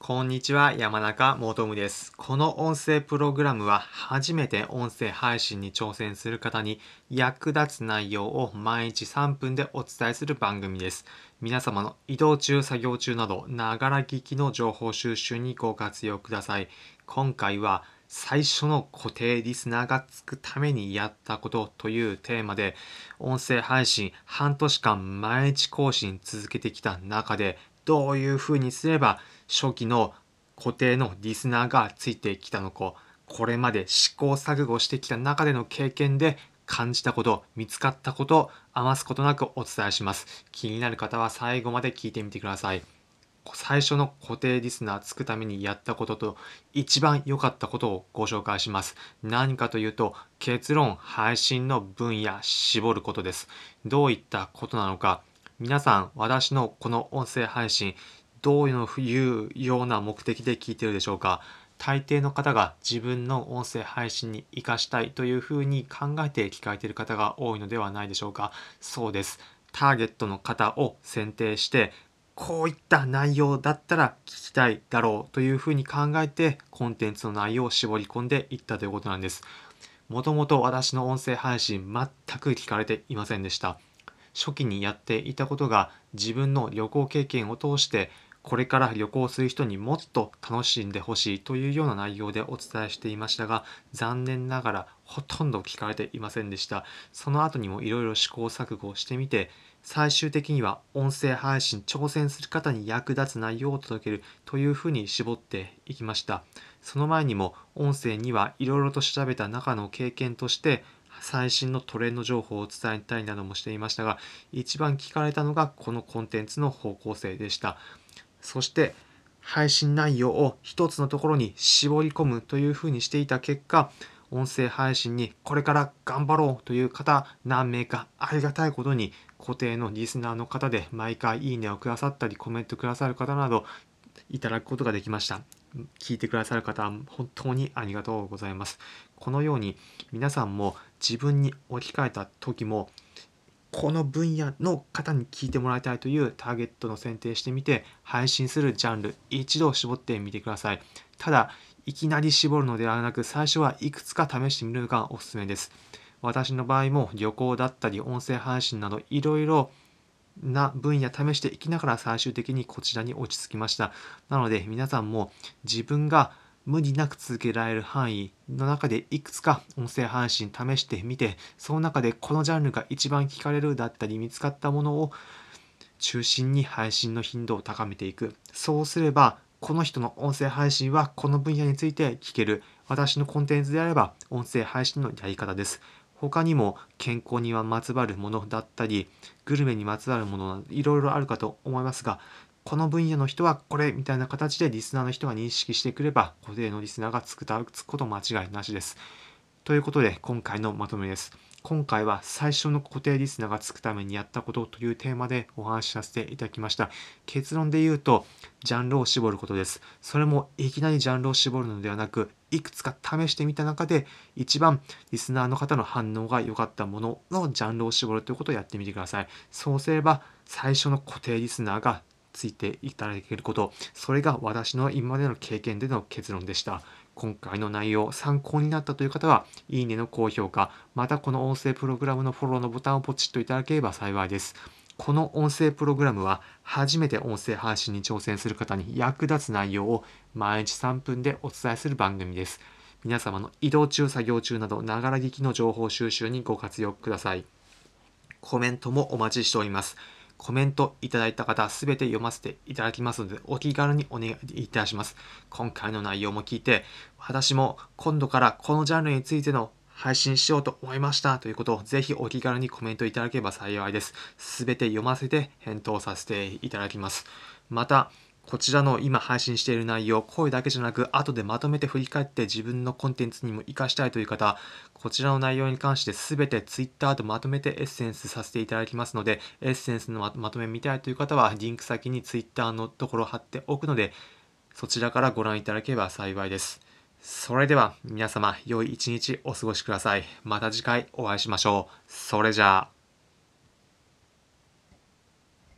こんにちは、山中もとむです。この音声プログラムは初めて音声配信に挑戦する方に役立つ内容を毎日3分でお伝えする番組です。皆様の移動中、作業中など、ながら聞きの情報収集にご活用ください。今回は最初の固定リスナーがつくためにやったことというテーマで音声配信半年間毎日更新続けてきた中でどういうふうにすれば初期の固定のリスナーがついてきたのかこれまで試行錯誤してきた中での経験で感じたこと見つかったこと余すことなくお伝えします。気になる方は最後まで聞いてみてください。最初の固定リスナーつくためにやったことと一番良かったことをご紹介します。何かというと結論配信の分野絞ることです。どういったことなのか皆さん私のこの音声配信どういうような目的で聞いてるでしょうか？大抵の方が自分の音声配信に活かしたいというふうに考えて聞かれている方が多いのではないでしょうか？そうですターゲットの方を選定してこういった内容だったら聞きたいだろうというふうに考えてコンテンツの内容を絞り込んでいったということなんです。もともと私の音声配信全く聞かれていませんでした。初期にやっていたことが自分の旅行経験を通してこれから旅行する人にもっと楽しんでほしいというような内容でお伝えしていましたが残念ながらほとんど聞かれていませんでした。その後にもいろいろ試行錯誤してみて最終的には音声配信挑戦する方に役立つ内容を届けるというふうに絞っていきました。その前にも音声にはいろいろと調べた中の経験として最新のトレンド情報を伝えたいなどもしていましたが一番聞かれたのがこのコンテンツの方向性でした。そして配信内容を一つのところに絞り込むというふうにしていた結果音声配信にこれから頑張ろうという方何名かありがたいことに固定のリスナーの方で毎回いいねをくださったりコメントくださる方などいただくことができました。聞いてくださる方本当にありがとうございます。このように皆さんも自分に置き換えた時もこの分野の方に聞いてもらいたいというターゲットの選定してみて配信するジャンル一度絞ってみてください。ただいきなり絞るのではなく最初はいくつか試してみるのがおすすめです。私の場合も旅行だったり音声配信などいろいろな分野試していきながら最終的にこちらに落ち着きました。なので皆さんも自分が無理なく続けられる範囲の中でいくつか音声配信試してみてその中でこのジャンルが一番聞かれるだったり見つかったものを中心に配信の頻度を高めていく。そうすればこの人の音声配信はこの分野について聞ける私のコンテンツであれば音声配信のやり方です。他にも健康にはまつわるものだったりグルメにまつわるものいろいろあるかと思いますがこの分野の人はこれみたいな形でリスナーの人が認識してくれば固定のリスナーがつくつくこと間違いなしです。ということで今回のまとめです。今回は最初の固定リスナーがつくためにやったことというテーマでお話しさせていただきました。結論で言うと、ジャンルを絞ることです。それもいきなりジャンルを絞るのではなく、いくつか試してみた中で、一番リスナーの方の反応が良かったもののジャンルを絞るということをやってみてください。そうすれば、最初の固定リスナーがついていただけることそれが私の今までの経験での結論でした。今回の内容参考になったという方はいいねの高評価またこの音声プログラムのフォローのボタンをポチッといただければ幸いです。この音声プログラムは初めて音声配信に挑戦する方に役立つ内容を毎日3分でお伝えする番組です。皆様の移動中作業中などながら聞きの情報収集にご活用ください。コメントもお待ちしております。コメントいただいた方すべて読ませていただきますのでお気軽にお願いいたします。今回の内容も聞いて私も今度からこのジャンルについての配信しようと思いましたということをぜひお気軽にコメントいただければ幸いです。すべて読ませて返答させていただきます。またこちらの今配信している内容、声だけじゃなく、後でまとめて振り返って自分のコンテンツにも活かしたいという方、こちらの内容に関して全て Twitter とまとめてエッセンスさせていただきますので、エッセンスのまとめ見たいという方は、リンク先に Twitter のところを貼っておくので、そちらからご覧いただければ幸いです。それでは皆様、良い一日お過ごしください。また次回お会いしましょう。それじゃあ。